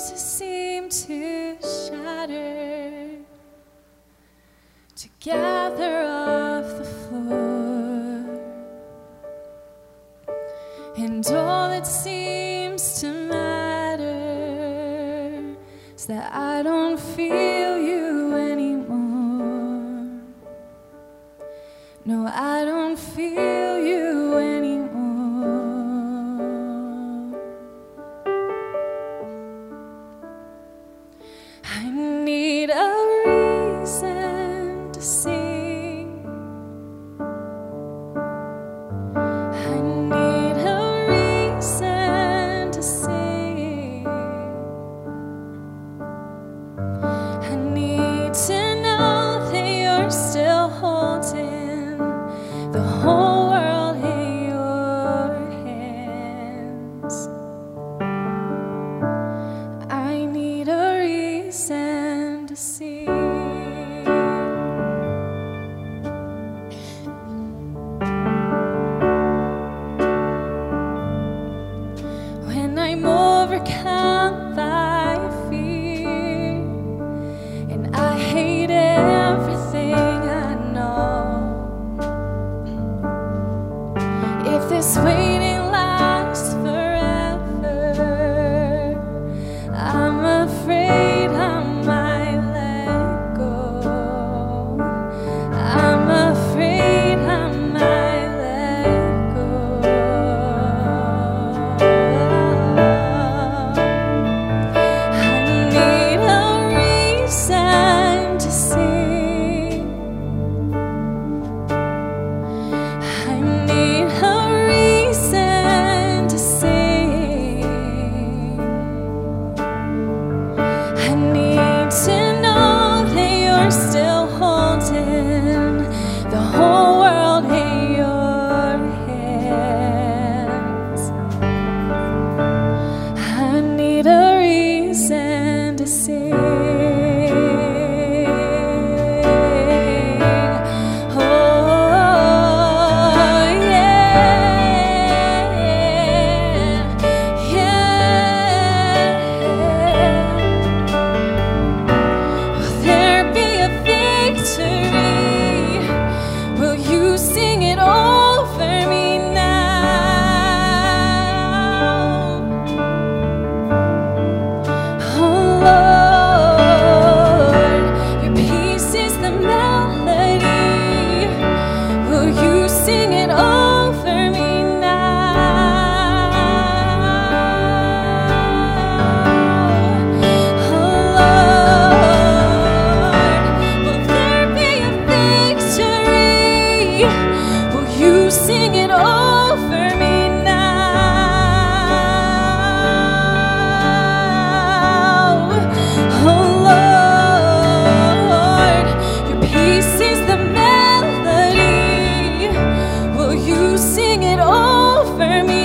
pieces seem to shatter? To gather off the floor. And all that seems to matter is that I don't feel you anymore. No I don't feel you sing it over me.